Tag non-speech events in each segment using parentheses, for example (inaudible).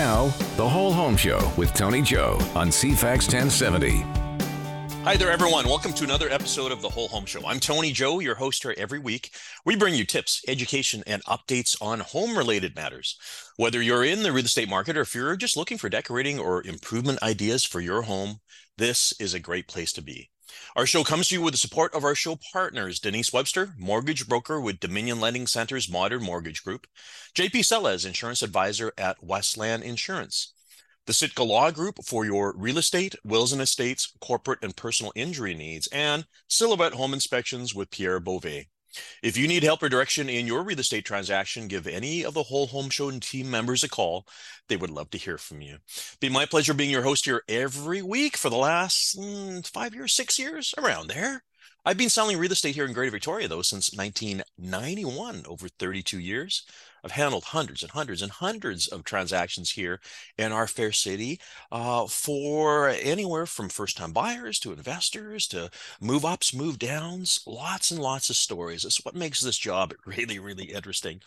Now, the whole home show with Tony Joe on CFAX 1070. Hi there, everyone. Welcome to another episode of The Whole Home Show. I'm Tony Joe, your host here every week. We bring you tips, education, and updates on home related matters. Whether you're in the real estate market or if you're just looking for decorating or improvement ideas for your home, this is a great place to be. Our show comes to you with the support of our show partners Denise Webster, mortgage broker with Dominion Lending Center's Modern Mortgage Group, JP Sellez, insurance advisor at Westland Insurance. The Sitka Law Group for your real estate, wills and estates, corporate and personal injury needs, and Silhouette Home Inspections with Pierre Beauvais. If you need help or direction in your real estate transaction, give any of the Whole Home Show team members a call. They would love to hear from you. Be my pleasure being your host here every week for the last mm, five years, six years, around there. I've been selling real estate here in Greater Victoria, though, since 1991, over 32 years. I've handled hundreds and hundreds and hundreds of transactions here in our fair city uh, for anywhere from first time buyers to investors to move ups, move downs, lots and lots of stories. It's what makes this job (laughs) really, really interesting.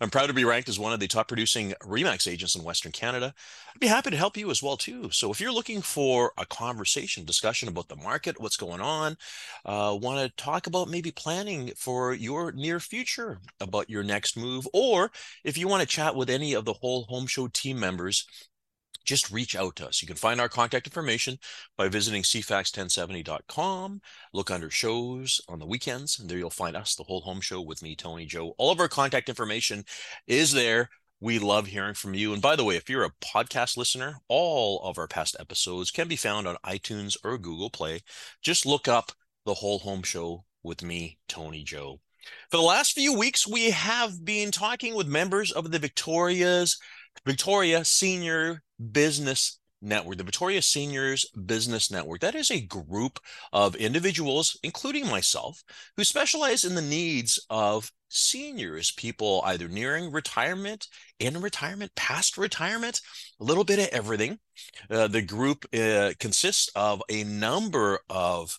I'm proud to be ranked as one of the top producing REMAX agents in Western Canada. I'd be happy to help you as well too. So if you're looking for a conversation, discussion about the market, what's going on, uh, want to talk about maybe planning for your near future about your next move, or if you want to chat with any of the whole home show team members, just reach out to us. You can find our contact information by visiting cfax1070.com. Look under shows on the weekends, and there you'll find us, the whole home show with me, Tony Joe. All of our contact information is there. We love hearing from you. And by the way, if you're a podcast listener, all of our past episodes can be found on iTunes or Google Play. Just look up the whole home show with me, Tony Joe. For the last few weeks, we have been talking with members of the Victoria's Victoria Senior Business Network, the Victoria Seniors Business Network. That is a group of individuals, including myself, who specialize in the needs of seniors, people either nearing retirement, in retirement, past retirement, a little bit of everything. Uh, the group uh, consists of a number of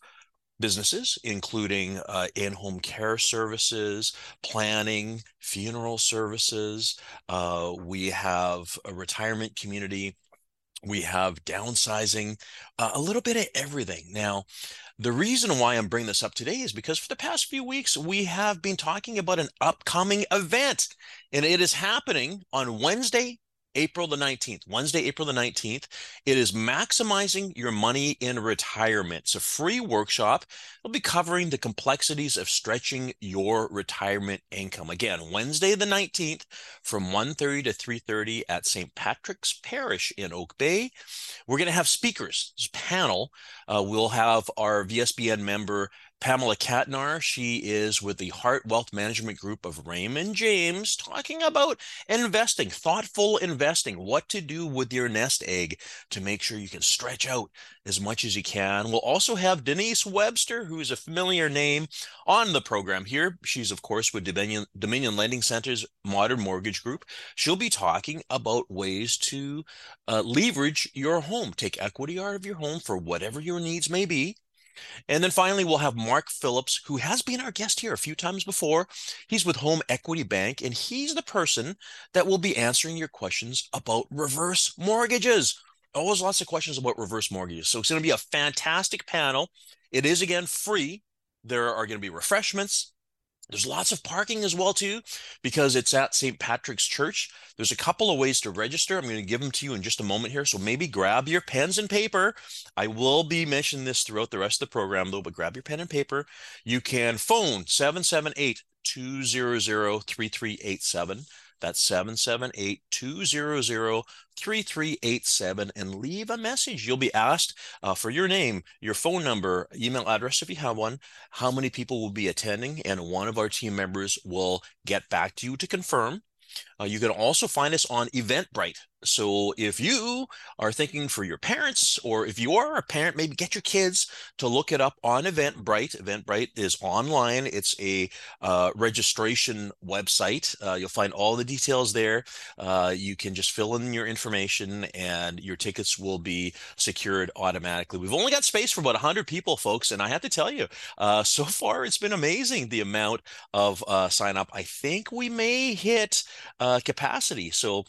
businesses, including uh, in home care services, planning, funeral services. Uh, we have a retirement community. We have downsizing, uh, a little bit of everything. Now, the reason why I'm bringing this up today is because for the past few weeks, we have been talking about an upcoming event, and it is happening on Wednesday, April the 19th, Wednesday, April the 19th. It is maximizing your money in retirement. It's a free workshop. It'll be covering the complexities of stretching your retirement income. Again, Wednesday the 19th from 1:30 to 3:30 at St. Patrick's Parish in Oak Bay. We're going to have speakers. This panel. Uh, we'll have our VSBN member Pamela Katnar. She is with the Heart Wealth Management Group of Raymond James, talking about investing, thoughtful investing, what to do with your nest egg to make sure you can stretch out as much as you can. We'll also have Denise Webster, who is a familiar name on the program here. She's, of course, with Dominion, Dominion Lending Center's Modern Mortgage Group. She'll be talking about ways to uh, leverage your home, take equity out of your home for whatever your needs may be and then finally, we'll have Mark Phillips, who has been our guest here a few times before. He's with Home Equity Bank, and he's the person that will be answering your questions about reverse mortgages. Always lots of questions about reverse mortgages. So it's going to be a fantastic panel. It is, again, free. There are going to be refreshments. There's lots of parking as well too, because it's at St. Patrick's Church. There's a couple of ways to register. I'm going to give them to you in just a moment here. So maybe grab your pens and paper. I will be mentioning this throughout the rest of the program though, but grab your pen and paper. You can phone 778 200 3387. That's 778 200 3387 and leave a message. You'll be asked uh, for your name, your phone number, email address if you have one, how many people will be attending, and one of our team members will get back to you to confirm. Uh, you can also find us on Eventbrite. So if you are thinking for your parents, or if you are a parent, maybe get your kids to look it up on Eventbrite. Eventbrite is online. It's a uh, registration website. Uh, you'll find all the details there. Uh, you can just fill in your information, and your tickets will be secured automatically. We've only got space for about 100 people, folks, and I have to tell you, uh, (laughs) so far it's been amazing the amount of uh, sign up. I think we may hit uh, capacity. So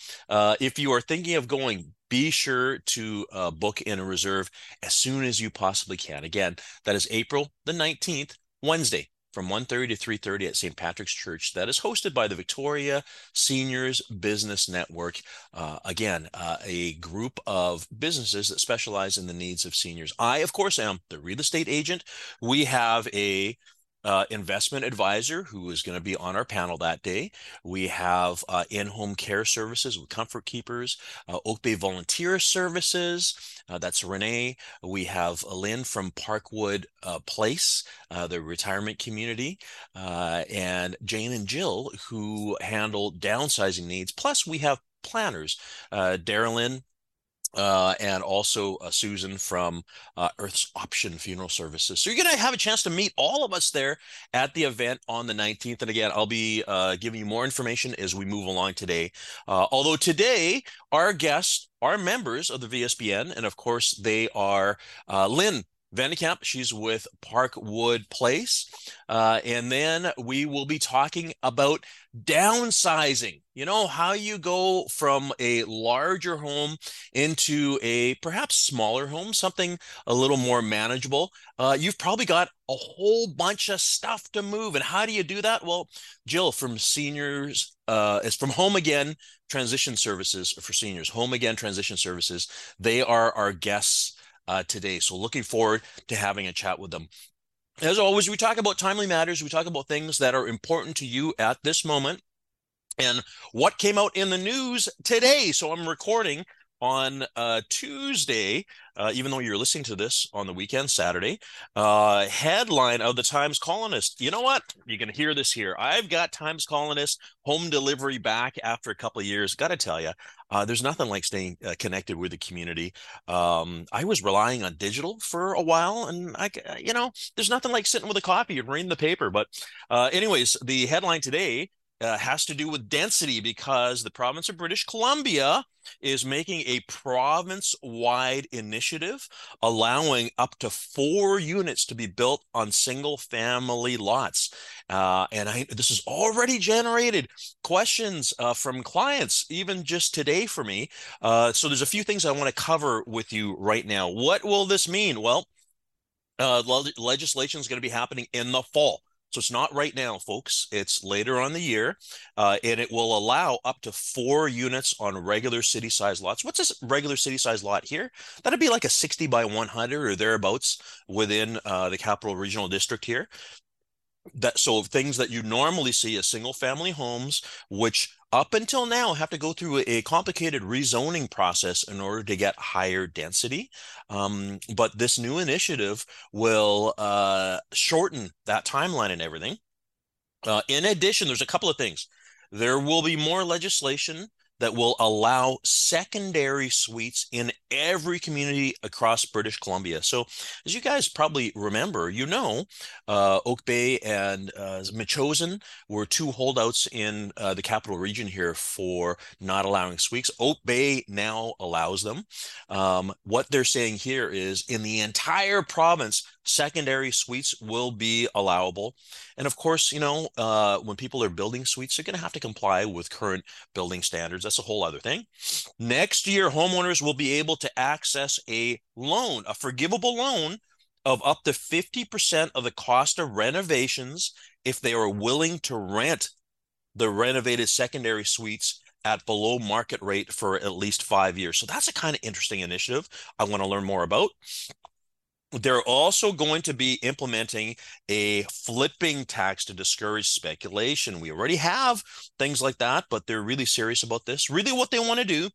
if you are thinking of going, be sure to uh, book in a reserve as soon as you possibly can. Again, that is April the 19th, Wednesday from 1.30 to 3.30 at St. Patrick's Church that is hosted by the Victoria Seniors Business Network. Uh, again, uh, a group of businesses that specialize in the needs of seniors. I, of course, am the real estate agent. We have a uh, investment advisor who is going to be on our panel that day. We have uh, in-home care services with Comfort Keepers, uh, Oak Bay Volunteer Services. Uh, that's Renee. We have Lyn from Parkwood uh, Place, uh, the retirement community, and Jane and Jill who handle downsizing needs. Plus, we have planners, Darylyn uh, and also uh, Susan from uh, Earth's Option Funeral Services. So you're going to have a chance to meet all of us there at the event on the 19th. And again, I'll be uh, giving you more information as we move along today. Uh, although today, our guests are members of the VSBN, and of course, they are Lyn Vandekamp. She's with Parkwood Place. Uh, and then we will be talking about downsizing. You know, how you go from a larger home into a perhaps smaller home, something a little more manageable. Uh, you've probably got a whole bunch of stuff to move. And how do you do that? Well, Jill from Seniors, uh, is from Home Again Transition Services for Seniors, Home Again Transition Services. They are our guests uh, today. So looking forward to having a chat with them. As always, we talk about timely matters. We talk about things that are important to you at this moment and what came out in the news today. So I'm recording on uh, Tuesday, uh, even though you're listening to this on the weekend, Saturday, uh, headline of the Times Colonist. You know what? You can hear this here. I've got Times Colonist home delivery back after a couple of years. Got to tell you, uh, there's nothing like staying uh, connected with the community. Um, I was relying on digital for a while, and I, you know, there's nothing like sitting with a copy and reading the paper. But, uh, anyways, the headline today uh, has to do with density because the province of British Columbia is making a province wide initiative allowing up to four units to be built on single family lots. Uh, and I, this has already generated questions uh, from clients, even just today for me. Uh, so there's a few things I want to cover with you right now. What will this mean? Well, uh, legislation is going to be happening in the fall. So it's not right now, folks. It's later on the year, uh, and it will allow up to four units on regular city size lots. What's this regular city size lot here? That'd be like a 60 by 100 or thereabouts within uh, the capital regional district here that so things that you normally see as single family homes which up until now have to go through a complicated rezoning process in order to get higher density um, but this new initiative will uh, shorten that timeline and everything. Uh, in addition there's a couple of things. There will be more legislation that will allow secondary suites in every community across British Columbia. So, as you guys probably remember, you know, uh, Oak Bay and uh, Metchosin were two holdouts in uh, the capital region here for not allowing suites. Oak Bay now allows them. Um, what they're saying here is in the entire province, secondary suites will be allowable. And of course, you know, uh, when people are building suites, they're going to have to comply with current building standards. That's a whole other thing. Next year, homeowners will be able to access a loan, a forgivable loan of up to 50% of the cost of renovations if they are willing to rent the renovated secondary suites at below market rate for at least five years. So that's a kind of interesting initiative I want to learn more about. They're also going to be implementing a flipping tax to discourage speculation. We already have things like that, but they're really serious about this. Really, what they want to do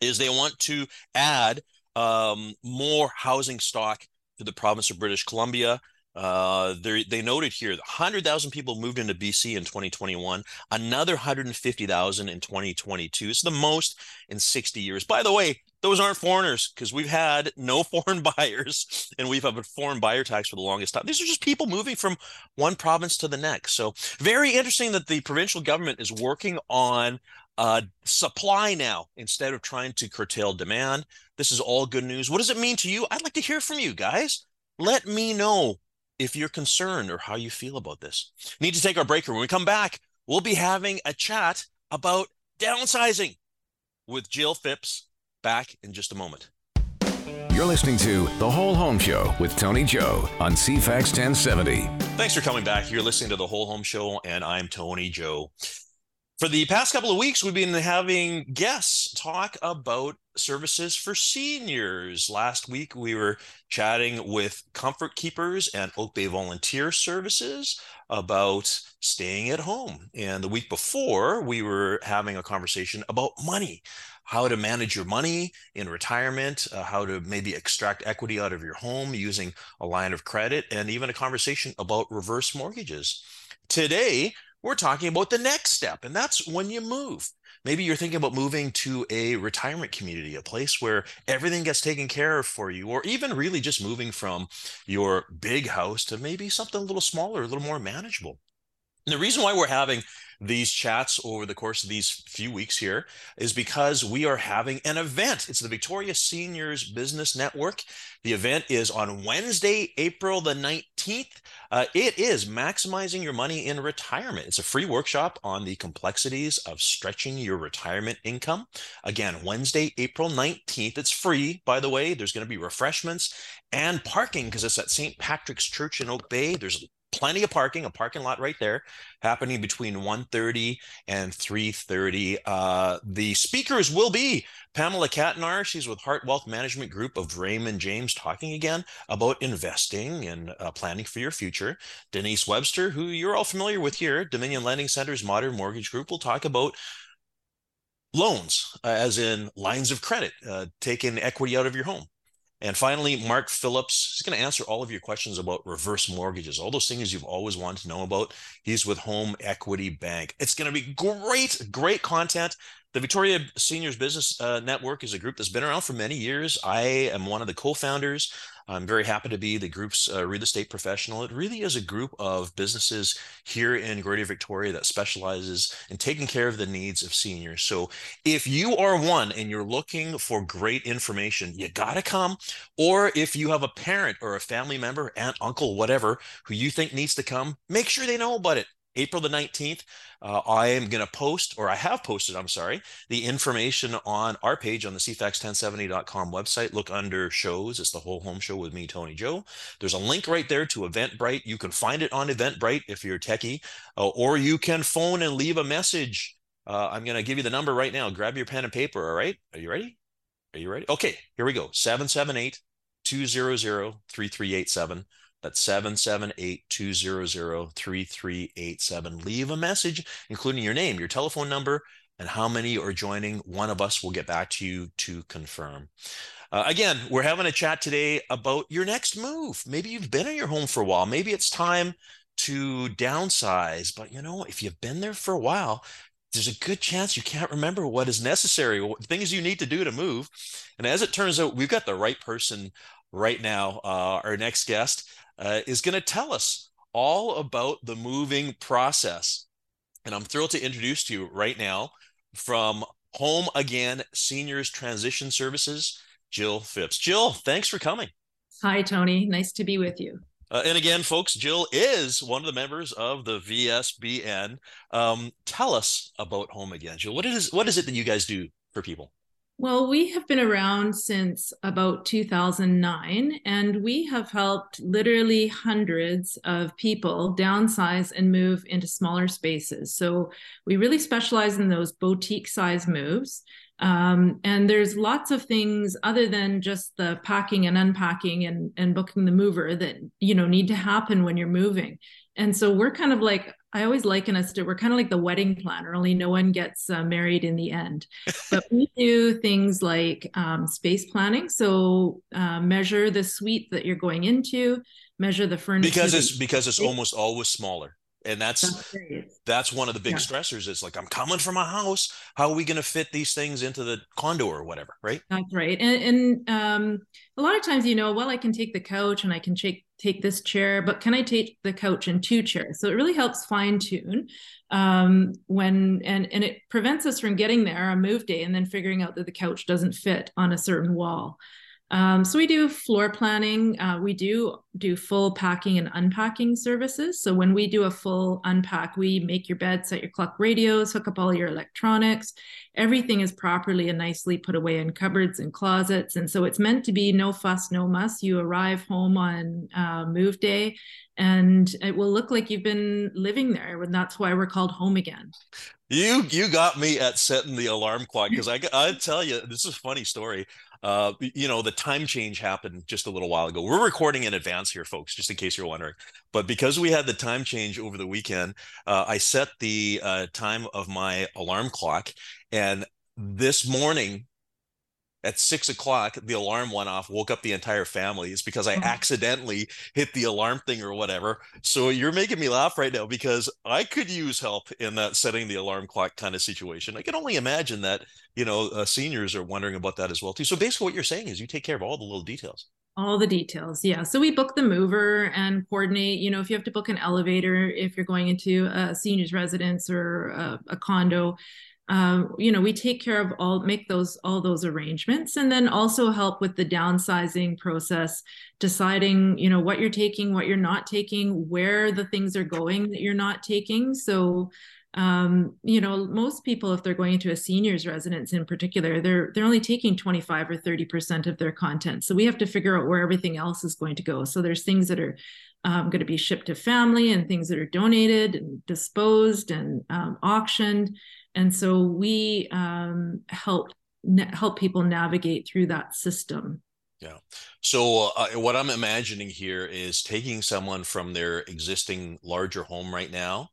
is they want to add um, more housing stock to the province of British Columbia. Uh, they noted here 100,000 people moved into BC in 2021, another 150,000 in 2022. It's the most in 60 years. By the way, those aren't foreigners because we've had no (laughs) foreign buyers and we've had a foreign buyer tax for the longest time. These are just people moving from one province to the next. So, very interesting that the provincial government is working on uh, supply now instead of trying to curtail demand. This is all good news. What does it mean to you? I'd like to hear from you guys. Let me know if you're concerned or how you feel about this. Need to take our break. When we come back, we'll be having a chat about downsizing. with Jill Phipps. Back in just a moment. You're listening to The Whole Home Show with Tony Joe on CFAX 1070. Thanks for coming back. You're listening to The Whole Home Show, and I'm Tony Joe. For the past couple of weeks, we've been having guests talk about services for seniors. Last week, we were chatting with Comfort Keepers and Oak Bay Volunteer Services about staying at home. And the week before, we were having a conversation about money how to manage your money in retirement, uh, how to maybe extract equity out of your home using a line of credit, and even a conversation about reverse mortgages. Today, we're talking about the next step, and that's when you move. Maybe you're thinking about moving to a retirement community, a place where everything gets taken care of for you, or even really just moving from your big house to maybe something a little smaller, a little more manageable. And the reason why we're having these chats over the course of these few weeks here is because we are having an event. It's the Victoria Seniors Business Network. The event is on Wednesday, April the 19th. Uh, it is Maximizing Your Money in Retirement. It's a free workshop on the complexities of stretching your retirement income. Again, Wednesday, April 19th. It's free, by the way. There's going to be refreshments and parking because it's at St. Patrick's Church in Oak Bay. There's plenty of parking, a parking lot right there, happening between 1.30 and 3.30. Uh, the speakers will be Pamela Katnar. She's with Heart Wealth Management Group of Raymond James, talking again about investing and uh, planning for your future. Denise Webster, who you're all familiar with here, Dominion Lending Center's Modern Mortgage Group, will talk about loans, uh, as in lines of credit, uh, taking equity out of your home. And finally, Mark Phillips is going to answer all of your questions about reverse mortgages, all those things you've always wanted to know about. He's with Home Equity Bank. It's going to be great, great content. The Victoria Seniors Business uh, Network is a group that's been around for many years. I am one of the co founders. I'm very happy to be the group's uh, real estate professional. It really is a group of businesses here in Greater Victoria that specializes in taking care of the needs of seniors. So if you are one and you're looking for great information, you got to come. Or if you have a parent or a family member, aunt, uncle, whatever, who you think needs to come, make sure they know about it. April the 19th, uh, I am going to post, or I have posted, I'm sorry, the information on our page on the CFAX1070.com website. Look under shows. It's the whole home show with me, Tony Joe. There's a link right there to Eventbrite. You can find it on Eventbrite if you're techie, uh, or you can phone and leave a message. Uh, I'm going to give you the number right now. Grab your pen and paper. All right. Are you ready? Are you ready? Okay, here we go. 778 200 3387. That's 778-200-3387. Leave a message, including your name, your telephone number, and how many are joining. One of us will get back to you to confirm. Uh, again, we're having a chat today about your next move. Maybe you've been in your home for a while. Maybe it's time to downsize. But you know, if you've been there for a while, there's a good chance you can't remember what is necessary, what things you need to do to move. And as it turns out, we've got the right person right now. Uh, our next guest uh, is going to tell us all about the moving process. And I'm thrilled to introduce to you right now from Home Again Seniors Transition Services, Jill Phipps. Jill, thanks for coming. Hi, Tony. Nice to be with you. Uh, and again, folks, Jill is one of the members of the VSBN. Um, tell us about Home Again, Jill. What is what is it that you guys do for people? Well, we have been around since about 2009, and we have helped literally hundreds of people downsize and move into smaller spaces. So we really specialize in those boutique size moves. Um, and there's lots of things other than just the packing and unpacking and, and booking the mover that you know need to happen when you're moving. And so we're kind of like I always liken us to we're kind of like the wedding planner, only no one gets uh, married in the end. (laughs) But we do things like um, space planning. So uh, measure the suite that you're going into, measure the furniture because it's because it's almost always smaller and that's that's, one of the big yeah. stressors it's like i'm coming from a house. How are we going to fit these things into the condo or whatever right? That's right. And, and um, a lot of times you know well i can take the couch and i can take take this chair but can i take the couch and two chairs? So it really helps fine tune um, when and and it prevents us from getting there on move day and then figuring out that the couch doesn't fit on a certain wall Um, so we do floor planning. Uh, we do do full packing and unpacking services. So when we do a full unpack, we make your bed, set your clock radios, hook up all your electronics. Everything is properly and nicely put away in cupboards and closets. And so it's meant to be no fuss, no muss. You arrive home on uh, move day, and it will look like you've been living there. And that's why we're called home again. You you got me at setting the alarm clock because I I tell you this is a funny story uh, you know, the time change happened just a little while ago. We're recording in advance here, folks, just in case you're wondering. But because we had the time change over the weekend, uh, I set the uh, time of my alarm clock. And this morning, at six o'clock, the alarm went off, woke up the entire family. It's because I mm-hmm. accidentally hit the alarm thing or whatever. So you're making me laugh right now because I could use help in that setting the alarm clock kind of situation. I can only imagine that, you know, uh, seniors are wondering about that as well too. So basically what you're saying is you take care of all the little details. All the details. Yeah. So we book the mover and coordinate, you know, if you have to book an elevator, if you're going into a senior's residence or a, a condo, um, you know we take care of all make those all those arrangements and then also help with the downsizing process deciding you know what you're taking what you're not taking where the things are going that you're not taking. So um, you know most people if they're going into a seniors residence in particular they're they're only taking 25 or 30 percent of their content. So we have to figure out where everything else is going to go. So there's things that are um, going to be shipped to family and things that are donated and disposed and um, auctioned and so we um, help help people navigate through that system. Yeah. So uh, what i'm imagining here is taking someone from their existing larger home right now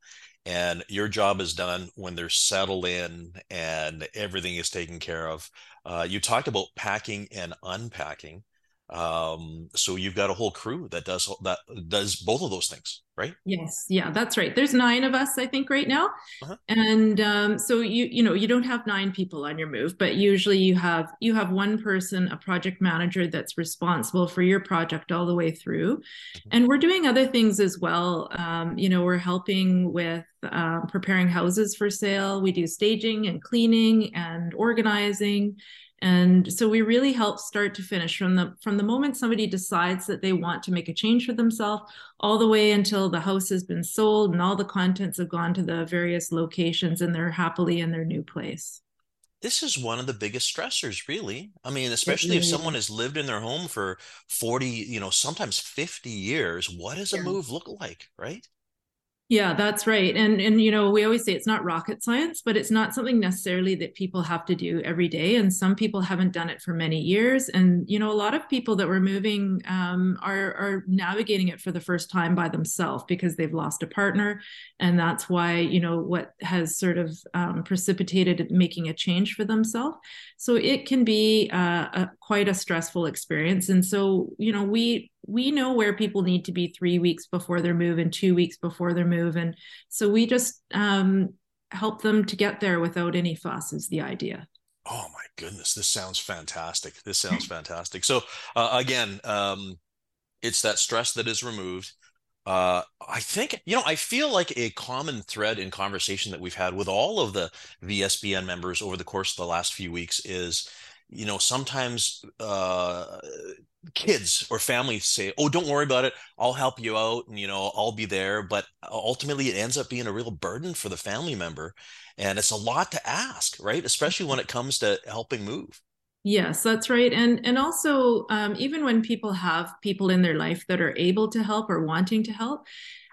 and your job is done when they're settled in and everything is taken care of. Uh, you talked about packing and unpacking um so you've got a whole crew that does that does both of those things right? Yes. Yeah that's right. There's nine of us i think right now. Uh-huh. and um so you you know you don't have nine people on your move but usually you have you have one person a project manager that's responsible for your project all the way through. Mm-hmm. and we're doing other things as well. Um you know we're helping with uh, preparing houses for sale. We do staging and cleaning and organizing and so we really help start to finish from the from the moment somebody decides that they want to make a change for themselves all the way until the house has been sold and all the contents have gone to the various locations and they're happily in their new place. This is one of the biggest stressors really. I mean especially if someone has lived in their home for 40 you know sometimes 50 years what does a move look like right yeah, that's right. And and you know, we always say it's not rocket science, but it's not something necessarily that people have to do every day. And some people haven't done it for many years. And you know, a lot of people that were moving um, are are navigating it for the first time by themselves because they've lost a partner, and that's why you know what has sort of um, precipitated making a change for themselves. So it can be uh, a, quite a stressful experience. And so you know, we we know where people need to be three weeks before their move and two weeks before their move. And so we just um, help them to get there without any fuss is the idea. Oh my goodness. This sounds fantastic. This sounds fantastic. So uh, again um, it's that stress that is removed. Uh, I think, you know, I feel like a common thread in conversation that we've had with all of the VSBN members over the course of the last few weeks is, you know, sometimes uh, kids or families say, "Oh, don't worry about it. I'll help you out, and you know, I'll be there." But ultimately, it ends up being a real burden for the family member, and it's a lot to ask, right? Especially when it comes to helping move. Yes, that's right. And and also, um, even when people have people in their life that are able to help or wanting to help,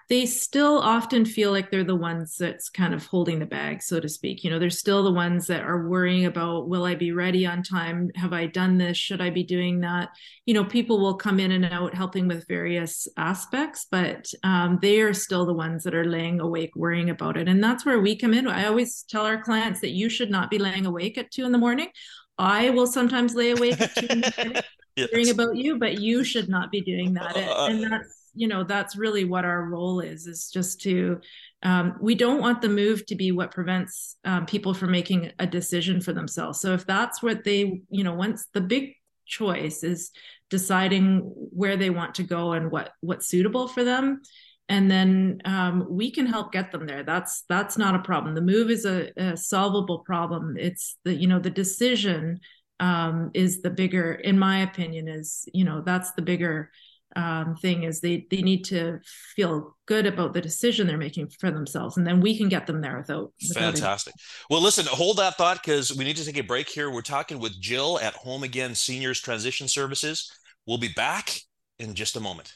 they still often feel like they're the ones that's kind of holding the bag, so to speak. You know, they're still the ones that are worrying about, will I be ready on time? Have I done this? Should I be doing that? You know, people will come in and out helping with various aspects, but um, they are still the ones that are laying awake worrying about it. And that's where we come in. I always tell our clients that you should not be laying awake at two in the morning. I will sometimes lay awake at two in the (laughs) morning. yes. Worrying about you, but you should not be doing that. Uh, and that's you know that's really what our role is is just to um, we don't want the move to be what prevents um, people from making a decision for themselves. So if that's what they you know once the big choice is deciding where they want to go and what what's suitable for them and then um, we can help get them there. That's that's not a problem. The move is a, a solvable problem. It's the you know the decision um, is the bigger, in my opinion, is you know that's the bigger um, thing is they they need to feel good about the decision they're making for themselves, and then we can get them there without. without Fantastic. It. Well, listen, hold that thought because we need to take a break here. We're talking with Jill at Home Again Seniors Transition Services. We'll be back in just a moment.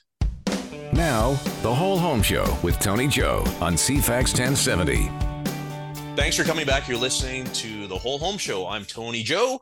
Now, the Whole Home Show with Tony Joe on CFAX 1070. Thanks for coming back. You're listening to the Whole Home Show. I'm Tony Joe.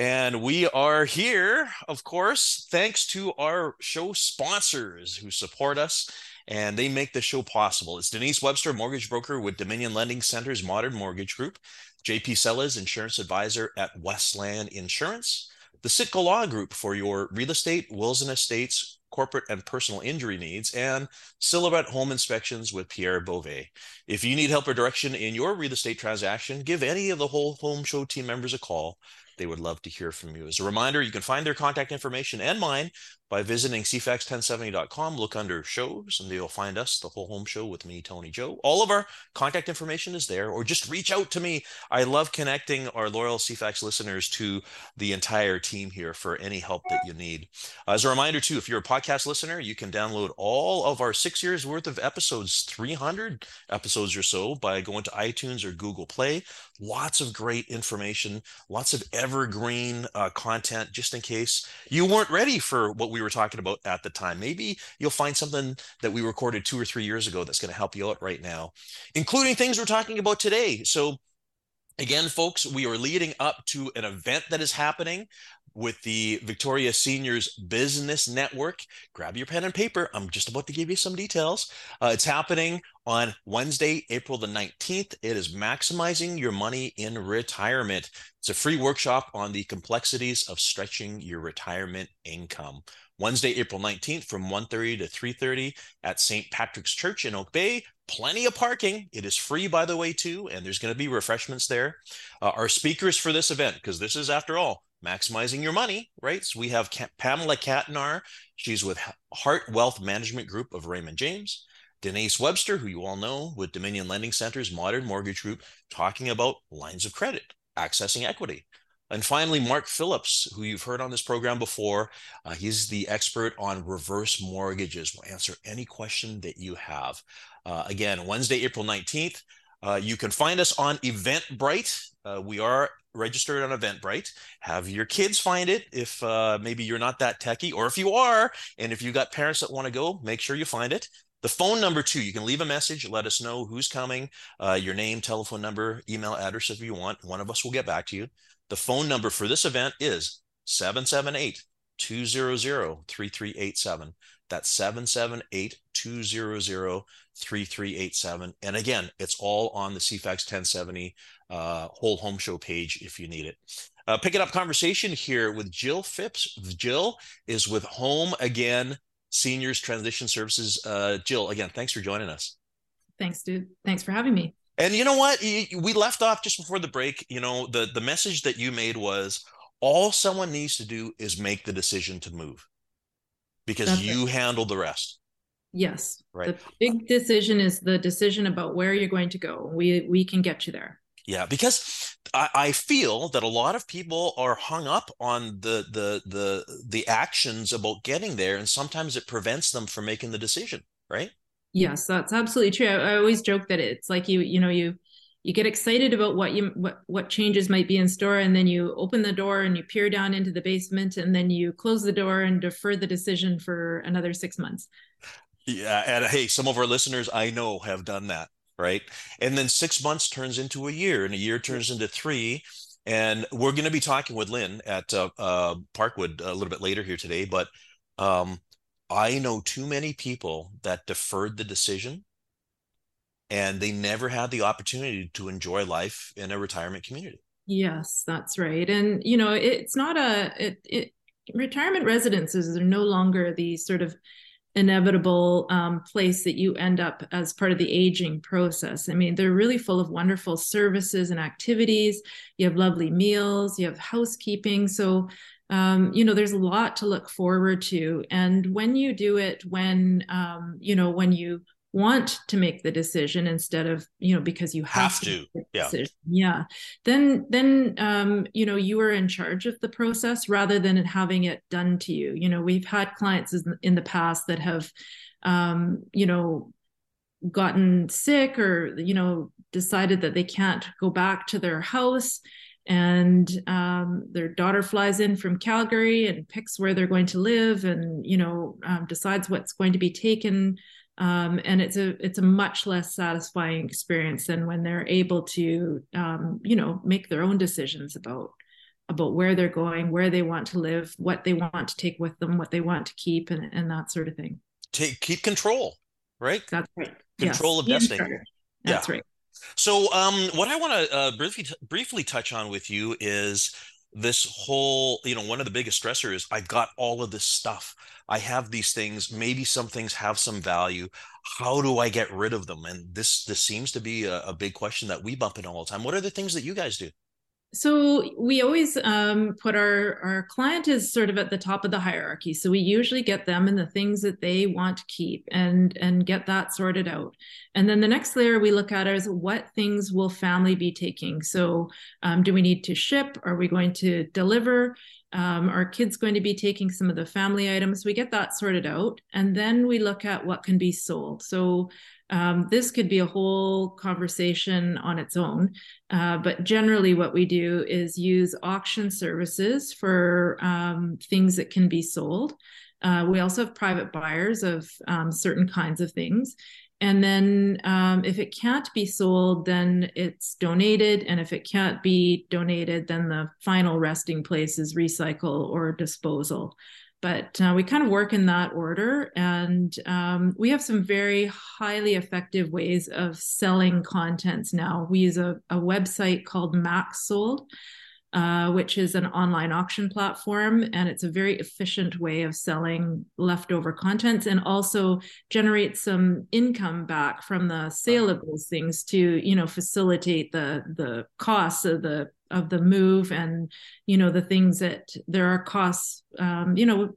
And we are here, of course, thanks to our show sponsors who support us and they make the show possible. It's Denise Webster, mortgage broker with Dominion Lending Center's Modern Mortgage Group, JP Sellers, insurance advisor at Westland Insurance, the Sitka Law Group for your real estate, wills and estates, corporate and personal injury needs, and Silhouette Home Inspections with Pierre Beauvais. If you need help or direction in your real estate transaction, give any of the whole home show team members a call. They would love to hear from you. As a reminder, you can find their contact information and mine by visiting cfax1070.com. Look under shows, and you'll find us, the whole home show with me, Tony Joe. All of our contact information is there, or just reach out to me. I love connecting our loyal CFAX listeners to the entire team here for any help that you need. As a reminder, too, if you're a podcast listener, you can download all of our six years worth of episodes, 300 episodes or so, by going to iTunes or Google Play. Lots of great information, lots of evergreen uh, content, just in case you weren't ready for what we were talking about at the time. Maybe you'll find something that we recorded two or three years ago that's going to help you out right now, including things we're talking about today. So, Again, folks, we are leading up to an event that is happening with the Victoria Seniors Business Network. Grab your pen and paper. I'm just about to give you some details. Uh, it's happening on Wednesday, April the 19th. It is maximizing your money in retirement. It's a free workshop on the complexities of stretching your retirement income. Wednesday, April 19th from 1:30 to 3:30 at St. Patrick's Church in Oak Bay. Plenty of parking. It is free, by the way, too, and there's going to be refreshments there. Uh, our speakers for this event, because this is, after all, maximizing your money, right? So we have Pamela Katnar. She's with Heart Wealth Management Group of Raymond James. Denise Webster, who you all know with Dominion Lending Center's Modern Mortgage Group, talking about lines of credit, accessing equity. And finally, Mark Phillips, who you've heard on this program before. Uh, he's the expert on reverse mortgages. Will answer any question that you have. Uh, again, Wednesday, April 19th. Uh, you can find us on Eventbrite. Uh, we are registered on Eventbrite. Have your kids find it if uh, maybe you're not that techy, or if you are, and if you've got parents that want to go, make sure you find it. The phone number too, you can leave a message, let us know who's coming, uh, your name, telephone number, email address if you want. One of us will get back to you. The phone number for this event is 778 200 3387. That's 778 200 3387. And again, it's all on the CFAX 1070 uh, whole home show page if you need it. Uh, picking up conversation here with Jill Phipps. Jill is with Home Again Seniors Transition Services. Uh, Jill, again, thanks for joining us. Thanks, dude. Thanks for having me. And you know what? We left off just before the break. You know, the, the message that you made was all someone needs to do is make the decision to move because That's you it. handle the rest. Yes. Right. The big decision is the decision about where you're going to go. We we can get you there. Yeah, because I, I, feel that a lot of people are hung up on the the the the actions about getting there, and sometimes it prevents them from making the decision. Right? Yes, that's absolutely true. I, I always joke that it's like you you know you you get excited about what you what what changes might be in store and then you open the door and you peer down into the basement and then you close the door and defer the decision for another 6 months. Yeah and hey some of our listeners i know have done that right? And then 6 months turns into a year and a year turns into 3 and we're going to be talking with lyn at uh, uh, parkwood a little bit later here today but um, i know too many people that deferred the decision and they never had the opportunity to enjoy life in a retirement community. Yes, that's right. And you know, it's not a it, it retirement residences are no longer the sort of inevitable um, place that you end up as part of the aging process. I mean, they're really full of wonderful services and activities. You have lovely meals, you have housekeeping. So, um, you know, there's a lot to look forward to. And when you do it, when, um, you know, when you want to make the decision instead of you know because you have, have to, to. yeah. yeah. Then then um, you know you are in charge of the process rather than having it done to you. You know we've had clients in the past that have um, you know gotten sick or you know decided that they can't go back to their house and um, their daughter flies in from calgary and picks where they're going to live and you know um, decides what's going to be taken. Um, and it's a it's a much less satisfying experience than when they're able to um, you know make their own decisions about about where they're going where they want to live what they want to take with them what they want to keep and, and that sort of thing. Take keep control right? That's right. Control yes. of destiny. that's yeah. right so um, what i want to uh, briefly briefly touch on with you is this whole you know one of the biggest stressors i've got all of this stuff. I have these things. Maybe some things have some value. How do i get rid of them? And this this seems to be a, a big question that we bump into all the time. What are the things that you guys do so we always um, put our our client is sort of at the top of the hierarchy. So we usually get them and the things that they want to keep and and get that sorted out. And then the next layer we look at is what things will family be taking. So um, do we need to ship? Are we going to deliver? Um, are kids going to be taking some of the family items? We get that sorted out. And then we look at what can be sold. So um, this could be a whole conversation on its own. Uh, but generally, what we do is use auction services for um, things that can be sold. Uh, we also have private buyers of um, certain kinds of things. And then um, if it can't be sold, then it's donated. And if it can't be donated, then the final resting place is recycle or disposal but uh, we kind of work in that order and um, we have some very highly effective ways of selling contents now. We use a, a website called MaxSold uh, which is an online auction platform and it's a very efficient way of selling leftover contents and also generate some income back from the sale of those things to you know facilitate the the costs of the of the move and you know the things that there are costs um, you know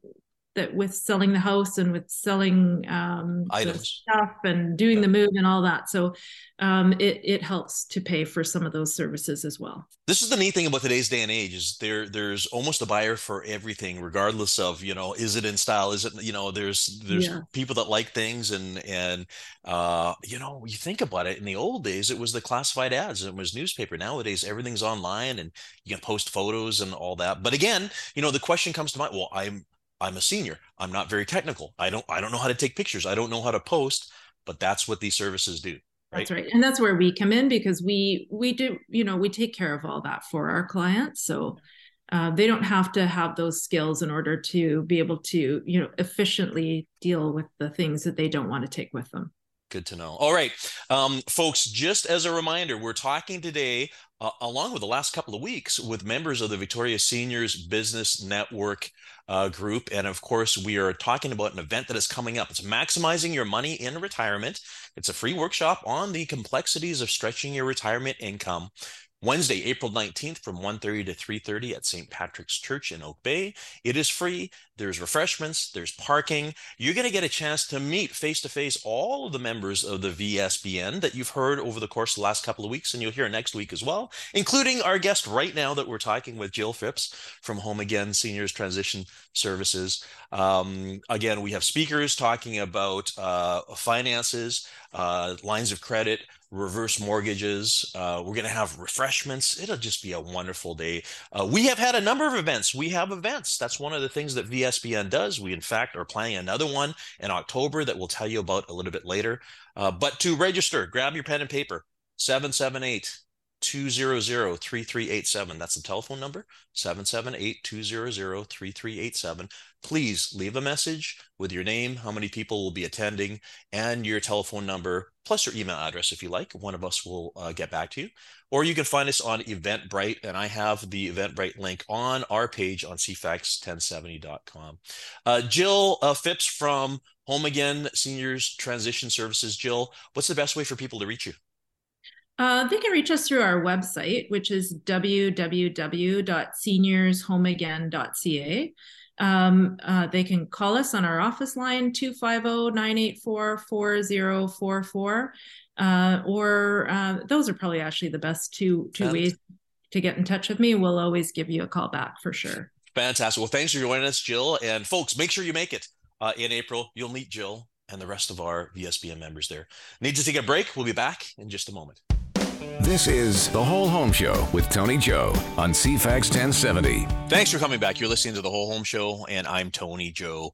that with selling the house and with selling um, items stuff and doing yeah. the move and all that. So um, it it helps to pay for some of those services as well. This is the neat thing about today's day and age is there there's almost a buyer for everything, regardless of you know is it in style, is it you know there's there's yeah. people that like things and and uh, you know you think about it in the old days it was the classified ads it was newspaper. Nowadays everything's online and you can post photos and all that. But again, you know the question comes to mind. Well, I'm I'm a senior. I'm not very technical. I don't I don't know how to take pictures. I don't know how to post, but that's what these services do. Right? That's right. And that's where we come in because we we do, you know, we take care of all that for our clients. So uh, they don't have to have those skills in order to be able to, you know, efficiently deal with the things that they don't want to take with them. Good to know. All right, um, folks, just as a reminder, we're talking today, uh, along with the last couple of weeks, with members of the Victoria Seniors Business Network uh, group. And of course, we are talking about an event that is coming up. It's Maximizing Your Money in Retirement. It's a free workshop on the complexities of stretching your retirement income. Wednesday, April 19th from 1.30 to 3.30 at St. Patrick's Church in Oak Bay. It is free. There's refreshments. There's parking. You're going to get a chance to meet face-to-face all of the members of the VSBN that you've heard over the course of the last couple of weeks, and you'll hear next week as well, including our guest right now that we're talking with, Jill Phipps from Home Again Seniors Transition Services. Um, again, we have speakers talking about uh, finances, uh, lines of credit, reverse mortgages. Uh, we're going to have refreshments. It'll just be a wonderful day. Uh, we have had a number of events. We have events. That's one of the things that VSBN does. We, in fact, are planning another one in October that we'll tell you about a little bit later. Uh, but to register, grab your pen and paper 778 200 3387. That's the telephone number 778 200 3387. Please leave a message with your name, how many people will be attending, and your telephone number, plus your email address if you like. One of us will uh, get back to you. Or you can find us on Eventbrite, and I have the Eventbrite link on our page on cfax1070.com. Uh, Jill uh, Phipps from Home Again Seniors Transition Services. Jill, what's the best way for people to reach you? Uh, they can reach us through our website, which is www.seniorshomeagain.ca. Um, uh, they can call us on our office line 250-984-4044 uh, or uh, those are probably actually the best two two ways to get in touch with me. We'll always give you a call back for sure. Fantastic. Well, thanks for joining us, Jill. And folks, make sure you make it uh, in April. You'll meet Jill and the rest of our VSBN members there. Need to take a break. We'll be back in just a moment. This is The Whole Home Show with Tony Joe on CFAX 1070. Thanks for coming back. You're listening to The Whole Home Show, and I'm Tony Joe.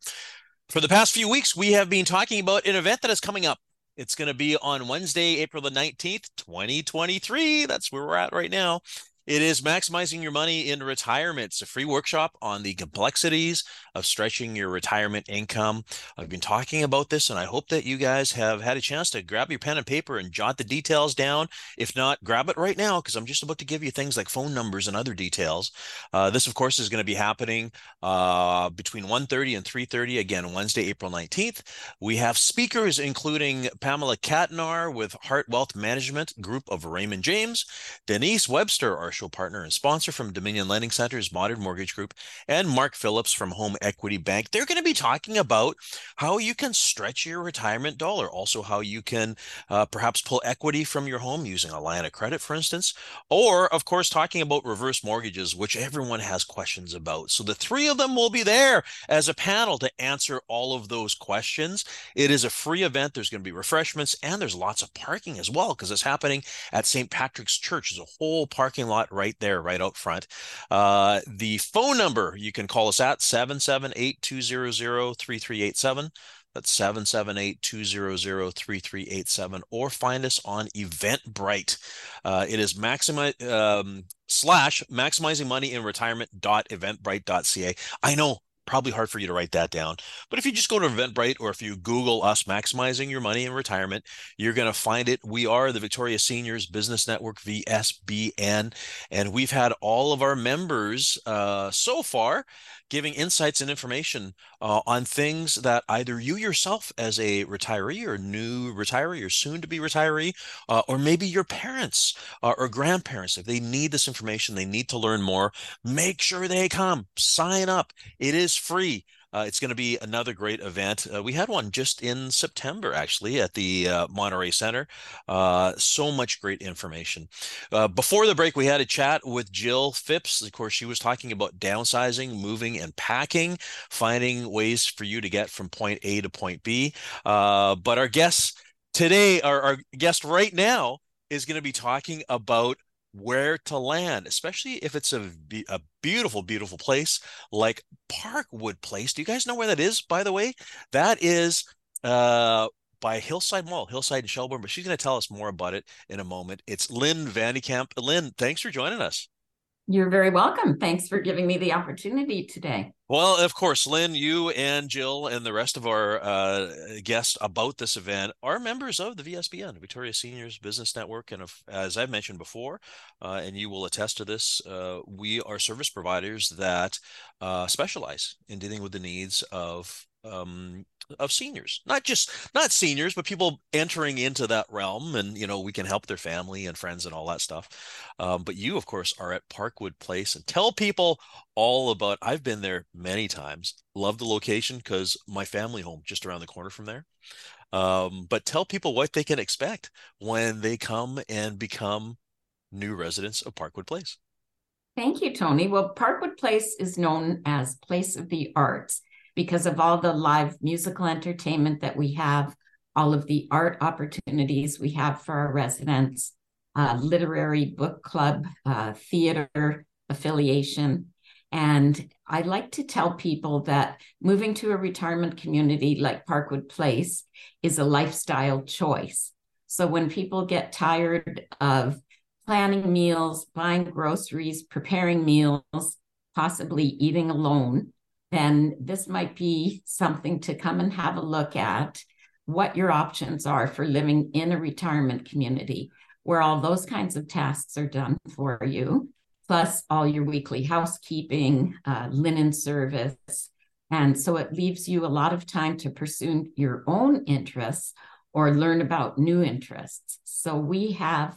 For the past few weeks, we have been talking about an event that is coming up. It's going to be on Wednesday, April the 19th, 2023. That's where we're at right now. It is maximizing your money in retirement. It's a free workshop on the complexities of stretching your retirement income. I've been talking about this, and I hope that you guys have had a chance to grab your pen and paper and jot the details down. If not, grab it right now because I'm just about to give you things like phone numbers and other details. Uh, this, of course, is going to be happening uh, between 1.30 and 3.30, again, Wednesday, April 19th. We have speakers including Pamela Katnar with Heart Wealth Management Group of Raymond James, Denise Webster, our partner and sponsor from Dominion Lending Center's Modern Mortgage Group, and Mark Phillips from Home Equity Bank. They're going to be talking about how you can stretch your retirement dollar, also how you can uh, perhaps pull equity from your home using a line of credit, for instance, or, of course, talking about reverse mortgages, which everyone has questions about. So the three of them will be there as a panel to answer all of those questions. It is a free event. There's going to be refreshments and there's lots of parking as well because it's happening at St. Patrick's Church. There's a whole parking lot right there, right out front. Uh, the phone number you can call us at 778 200 3387. That's 778 200 3387 or find us on Eventbrite. Uh, it is maximize um, slash maximizing money in retirement dot eventbrite.ca. I know probably hard for you to write that down. But if you just go to Eventbrite or if you Google us maximizing your money in retirement, you're going to find it. We are the Victoria Seniors Business Network, VSBN, and we've had all of our members uh, so far giving insights and information uh, on things that either you yourself as a retiree or new retiree or soon to be retiree, uh, or maybe your parents uh, or grandparents, if they need this information, they need to learn more, make sure they come, sign up. It is free. Uh, it's going to be another great event. Uh, we had one just in September, actually, at the uh, Monterey Center. Uh, so much great information. Uh, before the break, we had a chat with Jill Phipps. Of course, she was talking about downsizing, moving, and packing, finding ways for you to get from point A to point B. Uh, but our guest today, our, our guest right now, is going to be talking about where to land, especially if it's a, a beautiful, beautiful place like Parkwood Place. Do you guys know where that is, by the way? That is uh, by Hillside Mall, Hillside and Shelbourne, but she's going to tell us more about it in a moment. It's Lyn Vandekamp. Lyn, thanks for joining us. You're very welcome. Thanks for giving me the opportunity today. Well, of course, Lyn, you and Jill and the rest of our uh, guests about this event are members of the VSBN, Victoria Seniors Business Network. And if, as I've mentioned before, uh, and you will attest to this, uh, we are service providers that uh, specialize in dealing with the needs of um, of seniors. Not just not seniors but people entering into that realm and you know we can help their family and friends and all that stuff. Um, but you of course are at parkwood place and tell people all about i've been there many times. Love the location because my family home just around the corner from there. Um, but tell people what they can expect when they come and become new residents of parkwood place. Thank you, Tony. Well, Parkwood Place is known as Place of the Arts because of all the live musical entertainment that we have, all of the art opportunities we have for our residents, uh, literary book club, uh, theater affiliation. And I like to tell people that moving to a retirement community like Parkwood Place is a lifestyle choice. So when people get tired of planning meals, buying groceries, preparing meals, possibly eating alone, then this might be something to come and have a look at what your options are for living in a retirement community where all those kinds of tasks are done for you, plus all your weekly housekeeping, uh, linen service. And so it leaves you a lot of time to pursue your own interests or learn about new interests. So we have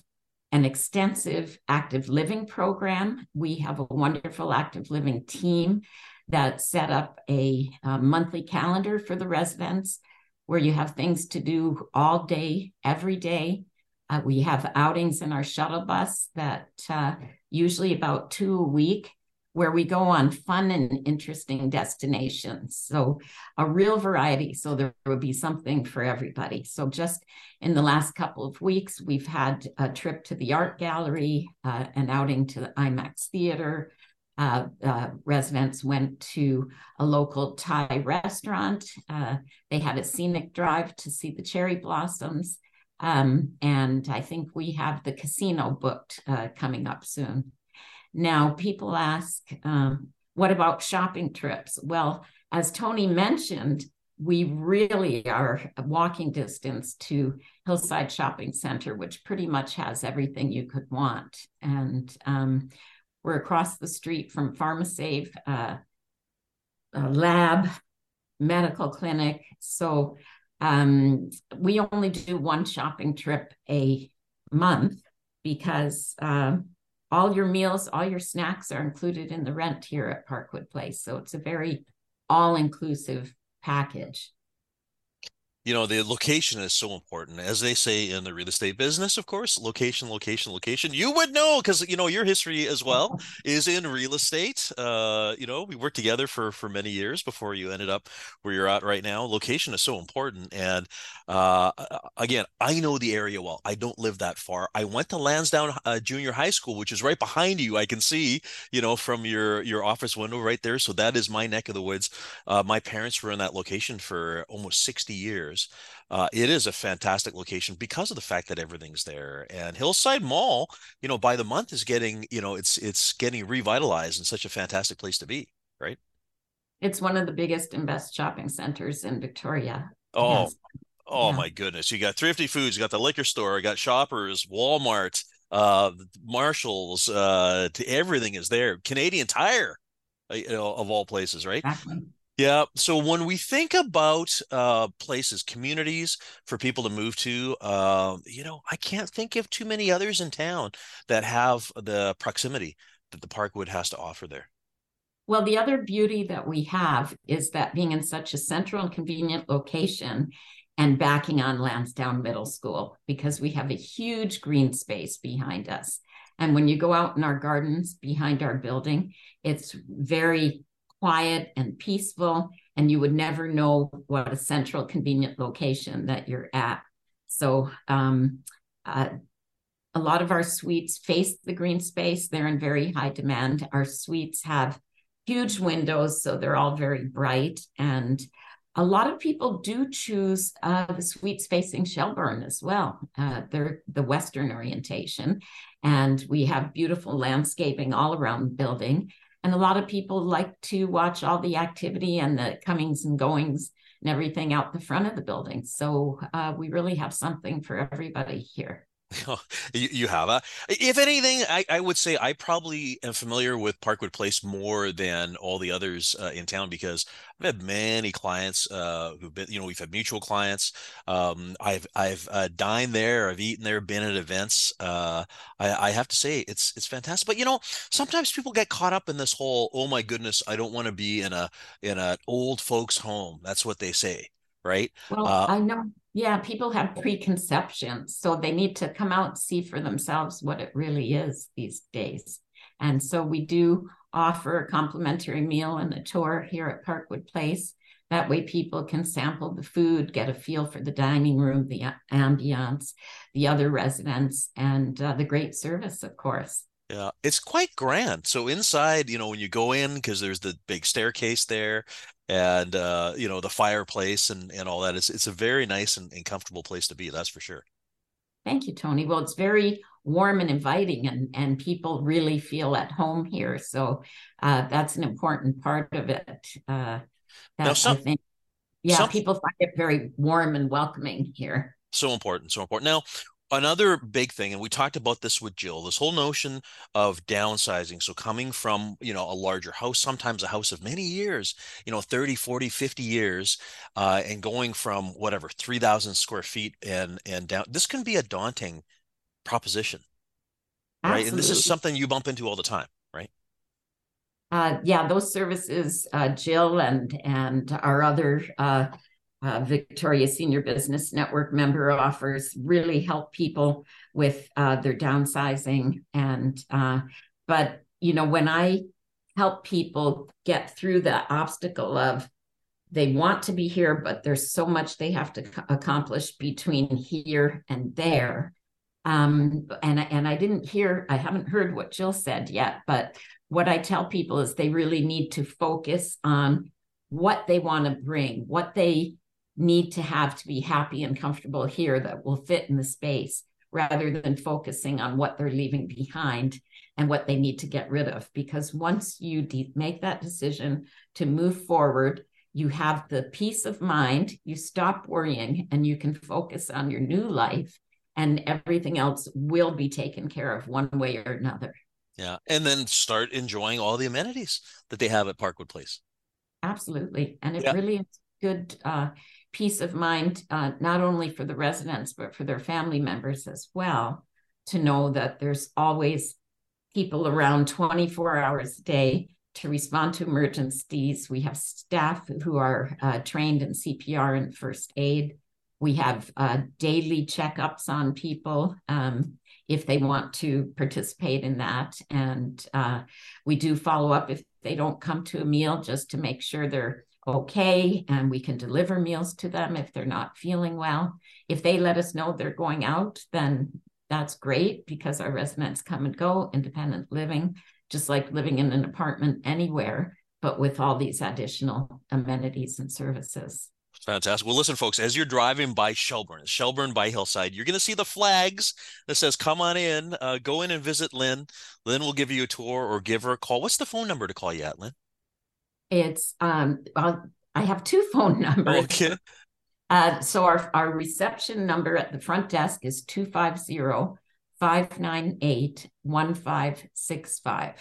an extensive active living program. We have a wonderful active living team that set up a, a monthly calendar for the residents where you have things to do all day, every day. Uh, we have outings in our shuttle bus that uh, usually about two a week where we go on fun and interesting destinations. So, a real variety. So, there would be something for everybody. So, just in the last couple of weeks, we've had a trip to the art gallery, uh, an outing to the IMAX theater. Uh, uh, residents went to a local Thai restaurant. Uh, they had a scenic drive to see the cherry blossoms. Um, and I think we have the casino booked uh, coming up soon. Now, people ask, um, what about shopping trips? Well, as Tony mentioned, we really are walking distance to Hillside Shopping Center, which pretty much has everything you could want. And um, we're across the street from PharmaSave, uh, lab, medical clinic. So um, we only do one shopping trip a month because um, all your meals, all your snacks are included in the rent here at Parkwood Place. So it's a very all inclusive package you know the location is so important as they say in the real estate business of course location location location. You would know because you know your history as well (laughs) is in real estate uh you know we worked together for for many years before you ended up where you're at right now. Location is so important and uh again i know the area well. I don't live that far. I went to lansdowne uh, junior high school which is right behind you i can see you know from your your office window right there. So that is my neck of the woods. Uh, my parents were in that location for almost 60 years years. Uh, it is a fantastic location because of the fact that everything's there. And Hillside Mall, you know, by the month is getting, you know, it's it's getting revitalized and such a fantastic place to be, right? It's one of the biggest and best shopping centers in Victoria. Oh, yes. oh yeah. my goodness! You got Thrifty Foods, you got the liquor store, you got Shoppers, Walmart, uh, Marshalls, uh, everything is there. Canadian Tire, uh, you know, of all places, right? Exactly. Yeah. So when we think about uh, places, communities for people to move to, uh, you know, I can't think of too many others in town that have the proximity that the Parkwood has to offer there. Well, the other beauty that we have is that being in such a central and convenient location and backing on Lansdowne Middle School, because we have a huge green space behind us. And when you go out in our gardens behind our building, it's very quiet and peaceful, and you would never know what a central, convenient location that you're at. So, um, uh, a lot of our suites face the green space. They're in very high demand. Our suites have huge windows, so they're all very bright. And a lot of people do choose uh, the suites facing Shelbourne as well. Uh, they're the Western orientation. And we have beautiful landscaping all around the building. And a lot of people like to watch all the activity and the comings and goings and everything out the front of the building. So uh, we really have something for everybody here. (laughs) you, you have a if anything I, I would say i probably am familiar with parkwood place more than all the others uh, in town because i've had many clients uh, who've been you know we've had mutual clients um, i've i've uh, dined there i've eaten there been at events uh, I, I have to say it's it's fantastic but you know sometimes people get caught up in this whole oh my goodness i don't want to be in a in an old folks home that's what they say right well uh, i know yeah, people have preconceptions, so they need to come out and see for themselves what it really is these days. And so we do offer a complimentary meal and a tour here at Parkwood Place. That way, people can sample the food, get a feel for the dining room, the ambiance, the other residents, and uh, the great service, of course. Yeah, it's quite grand. So inside, you know, when you go in, because there's the big staircase there, and uh, you know the fireplace and and all that, it's it's a very nice and, and comfortable place to be. That's for sure. Thank you, Tony. Well, it's very warm and inviting, and and people really feel at home here. So uh, that's an important part of it. Uh, now, some, I think, yeah, some, people find it very warm and welcoming here. So important, so important. Now, another big thing and we talked about this with jill this whole notion of downsizing so coming from you know a larger house sometimes a house of many years you know 30 40 50 years uh, and going from whatever 3000 square feet and and down this can be a daunting proposition Absolutely. right and this is something you bump into all the time right uh, yeah, those services, uh, Jill and and our other uh, Victoria Senior Business Network member offers really help people with uh, their downsizing. And uh, but you know, when I help people get through the obstacle of they want to be here, but there's so much they have to accomplish between here and there. Um, and and I didn't hear, I haven't heard what Jill said yet, but what I tell people is they really need to focus on what they want to bring, what they need to have to be happy and comfortable here that will fit in the space rather than focusing on what they're leaving behind and what they need to get rid of. Because once you de- make that decision to move forward, you have the peace of mind, you stop worrying, and you can focus on your new life, and everything else will be taken care of one way or another. Yeah. And then start enjoying all the amenities that they have at Parkwood Place. Absolutely. And it yeah. really is good uh, peace of mind, uh, not only for the residents, but for their family members as well, to know that there's always people around 24 hours a day to respond to emergencies. We have staff who are uh, trained in CPR and first aid. We have uh, daily checkups on people. Um, if they want to participate in that. And uh, we do follow up if they don't come to a meal just to make sure they're okay and we can deliver meals to them if they're not feeling well. If they let us know they're going out, then that's great because our residents come and go, independent living, just like living in an apartment anywhere, but with all these additional amenities and services. Fantastic. Well, listen, folks, as you're driving by Shelbourne, Shelbourne by Hillside, you're going to see the flags that says, come on in, uh, go in and visit Lyn. Lyn will give you a tour or give her a call. What's the phone number to call you at, Lyn? It's, um, well, I have two (laughs) phone numbers. Okay. Uh, so our, our reception number at the front desk is 250 598 1565.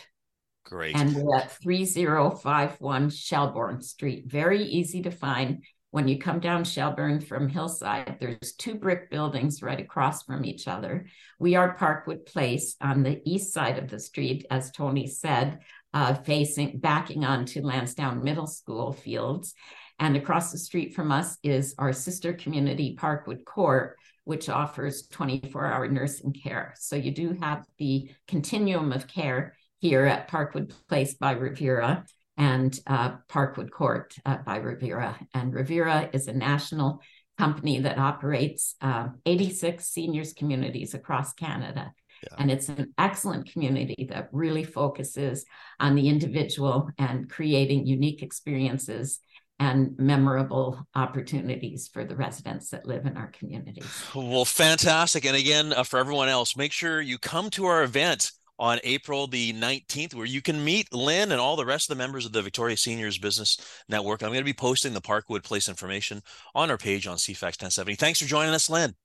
Great. And we're at 3051 Shelbourne Street. Very easy to find when you come down Shelbourne from Hillside, there's two brick buildings right across from each other. We are Parkwood Place on the east side of the street, as Tony said, uh, facing backing onto Lansdowne Middle School fields. And across the street from us is our sister community, Parkwood Court, which offers 24 hour nursing care. So you do have the continuum of care here at Parkwood Place by Revera and uh, Parkwood Court uh, by Revera. And Revera is a national company that operates uh, 86 seniors communities across Canada. Yeah. And it's an excellent community that really focuses on the individual and creating unique experiences and memorable opportunities for the residents that live in our communities. Well, fantastic. And again, uh, for everyone else, make sure you come to our event on April the 19th, where you can meet Lyn and all the rest of the members of the Victoria Seniors Business Network. I'm going to be posting the Parkwood Place information on our page on CFAX 1070. Thanks for joining us, Lyn.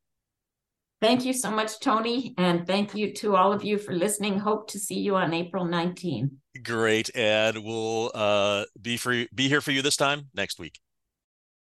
Thank you so much, Tony. And thank you to all of you for listening. Hope to see you on April 19. Great. And we'll uh, be, for, be here for you this time next week.